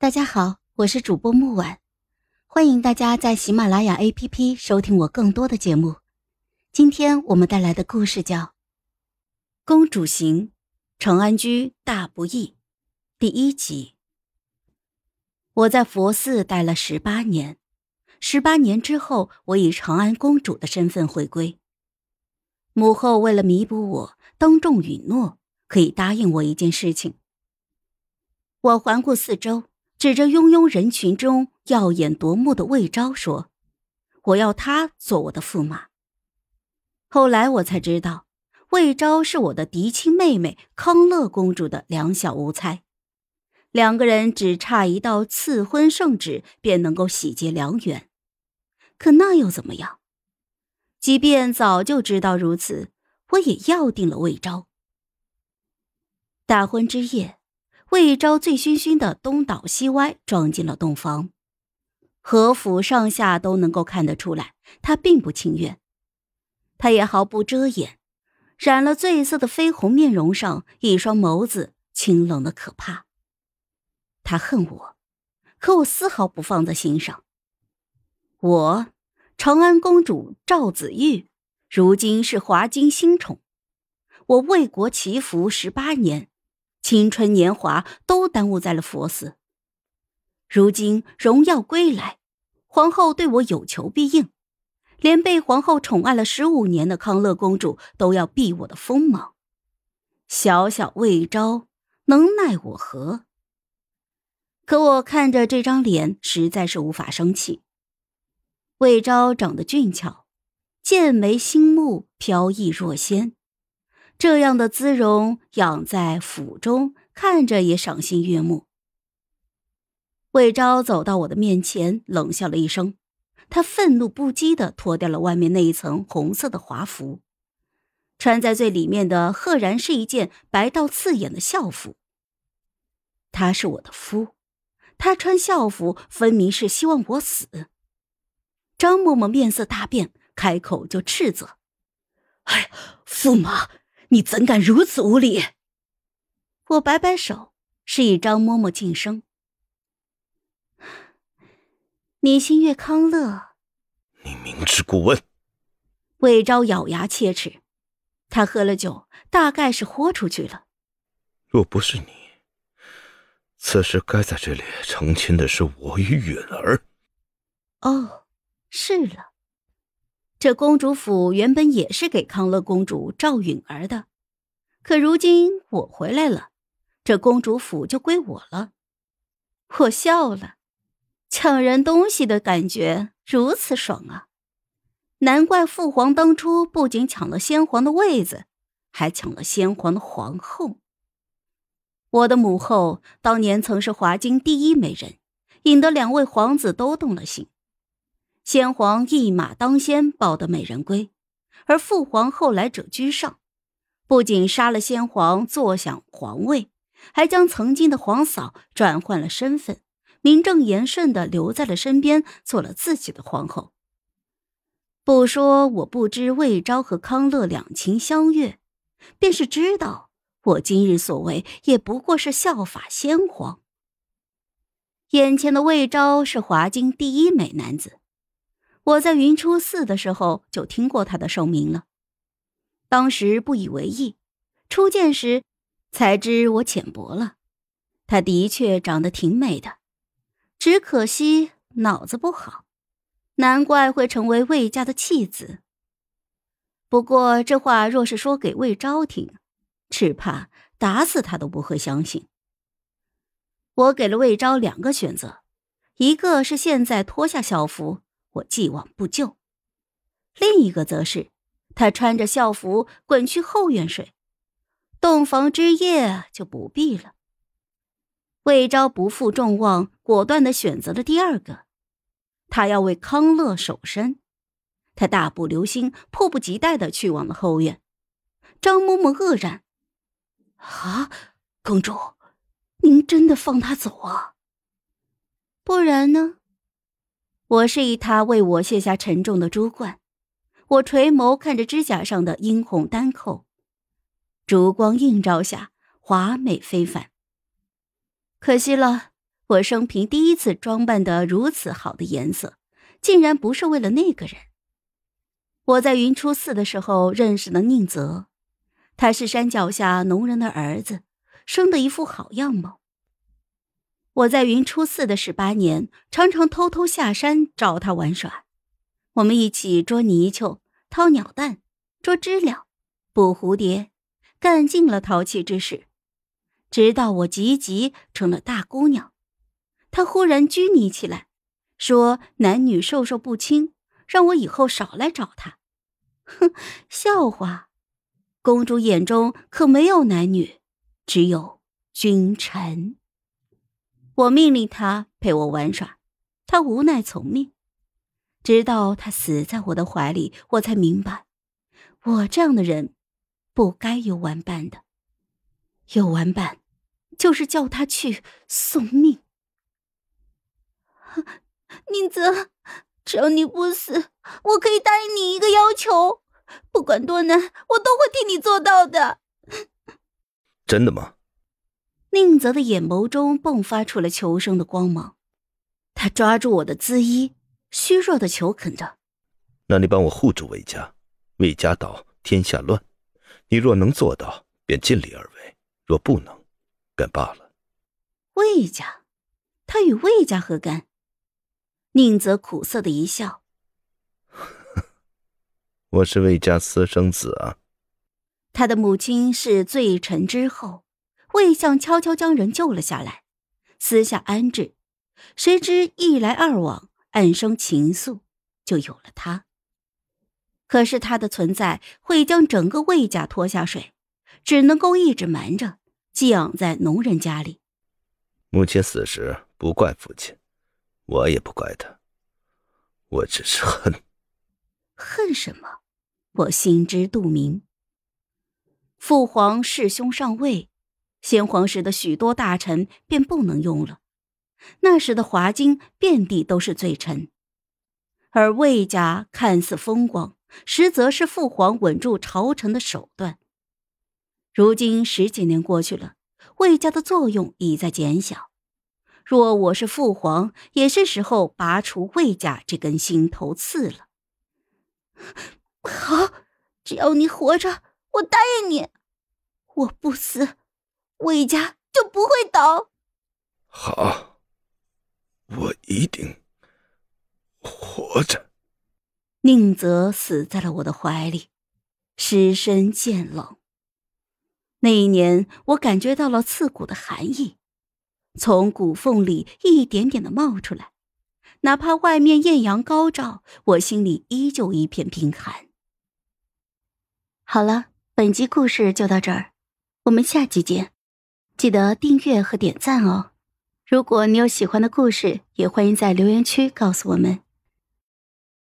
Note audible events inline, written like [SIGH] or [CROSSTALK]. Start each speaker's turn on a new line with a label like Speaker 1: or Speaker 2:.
Speaker 1: 大家好，我是主播木婉，欢迎大家在喜马拉雅 APP 收听我更多的节目。今天我们带来的故事叫《公主行，长安居大不易》第一集。我在佛寺待了十八年，十八年之后，我以长安公主的身份回归。母后为了弥补我，当众允诺可以答应我一件事情。我环顾四周。指着庸庸人群中耀眼夺目的魏昭说：“我要他做我的驸马。”后来我才知道，魏昭是我的嫡亲妹妹康乐公主的两小无猜，两个人只差一道赐婚圣旨便能够喜结良缘。可那又怎么样？即便早就知道如此，我也要定了魏昭。大婚之夜。魏昭醉醺醺的东倒西歪，撞进了洞房。何府上下都能够看得出来，他并不情愿。他也毫不遮掩，染了醉色的绯红面容上，一双眸子清冷的可怕。他恨我，可我丝毫不放在心上。我，长安公主赵子玉，如今是华京新宠。我为国祈福十八年。青春年华都耽误在了佛寺。如今荣耀归来，皇后对我有求必应，连被皇后宠爱了十五年的康乐公主都要避我的锋芒。小小魏昭能奈我何？可我看着这张脸，实在是无法生气。魏昭长得俊俏，剑眉星目，飘逸若仙。这样的姿容养在府中，看着也赏心悦目。魏昭走到我的面前，冷笑了一声，他愤怒不羁的脱掉了外面那一层红色的华服，穿在最里面的赫然是一件白到刺眼的校服。他是我的夫，他穿校服分明是希望我死。张嬷嬷面色大变，开口就斥责：“哎，驸马！”你怎敢如此无礼！我摆摆手，示意张嬷嬷噤声。你心悦康乐，
Speaker 2: 你明知故问。
Speaker 1: 魏昭咬牙切齿，他喝了酒，大概是豁出去了。
Speaker 2: 若不是你，此时该在这里成亲的是我与允儿。
Speaker 1: 哦，是了。这公主府原本也是给康乐公主赵允儿的，可如今我回来了，这公主府就归我了。我笑了，抢人东西的感觉如此爽啊！难怪父皇当初不仅抢了先皇的位子，还抢了先皇的皇后。我的母后当年曾是华京第一美人，引得两位皇子都动了心。先皇一马当先，抱得美人归，而父皇后来者居上，不仅杀了先皇，坐享皇位，还将曾经的皇嫂转换了身份，名正言顺的留在了身边，做了自己的皇后。不说我不知魏昭和康乐两情相悦，便是知道我今日所为也不过是效法先皇。眼前的魏昭是华京第一美男子。我在云初寺的时候就听过他的寿名了，当时不以为意，初见时才知我浅薄了。他的确长得挺美的，只可惜脑子不好，难怪会成为魏家的弃子。不过这话若是说给魏昭听，只怕打死他都不会相信。我给了魏昭两个选择，一个是现在脱下校服。我既往不咎，另一个则是他穿着校服滚去后院睡，洞房之夜就不必了。魏昭不负众望，果断的选择了第二个，他要为康乐守身。他大步流星，迫不及待的去往了后院。张嬷嬷愕然：“啊，公主，您真的放他走啊？不然呢？”我示意他为我卸下沉重的珠冠，我垂眸看着指甲上的殷红丹扣，烛光映照下华美非凡。可惜了，我生平第一次装扮的如此好的颜色，竟然不是为了那个人。我在云初寺的时候认识了宁泽，他是山脚下农人的儿子，生的一副好样貌。我在云初寺的十八年，常常偷偷下山找他玩耍，我们一起捉泥鳅、掏鸟蛋、捉知了、捕蝴蝶，干尽了淘气之事，直到我急急成了大姑娘。他忽然拘泥起来，说男女授受不亲，让我以后少来找他。哼，笑话！公主眼中可没有男女，只有君臣。我命令他陪我玩耍，他无奈从命。直到他死在我的怀里，我才明白，我这样的人，不该有玩伴的。有玩伴，就是叫他去送命。[LAUGHS]
Speaker 3: 宁泽，只要你不死，我可以答应你一个要求，不管多难，我都会替你做到的。[LAUGHS]
Speaker 2: 真的吗？
Speaker 1: 宁泽的眼眸中迸发出了求生的光芒，他抓住我的姿衣，虚弱的求恳着：“
Speaker 2: 那你帮我护住魏家，魏家倒，天下乱。你若能做到，便尽力而为；若不能，便罢了。”
Speaker 1: 魏家，他与魏家何干？宁泽苦涩的一笑：“ [LAUGHS]
Speaker 2: 我是魏家私生子啊。”
Speaker 1: 他的母亲是罪臣之后，魏相悄悄将人救了下来，私下安置。谁知一来二往，暗生情愫，就有了他。可是他的存在会将整个魏家拖下水，只能够一直瞒着，寄养在农人家里。
Speaker 2: 母亲死时不怪父亲。我也不怪他，我只是恨。
Speaker 1: 恨什么？我心知肚明。父皇弑兄上位，先皇时的许多大臣便不能用了。那时的华京遍地都是罪臣，而魏家看似风光，实则是父皇稳住朝臣的手段。如今十几年过去了，魏家的作用已在减小。若我是父皇，也是时候拔除魏家这根心头刺了。
Speaker 3: 好，只要你活着，我答应你，我不死，魏家就不会倒。
Speaker 2: 好，我一定活着。
Speaker 1: 宁泽死在了我的怀里，尸身渐冷。那一年，我感觉到了刺骨的寒意。从骨缝里一点点的冒出来，哪怕外面艳阳高照，我心里依旧一片冰寒。好了，本集故事就到这儿，我们下集见，记得订阅和点赞哦。如果你有喜欢的故事，也欢迎在留言区告诉我们。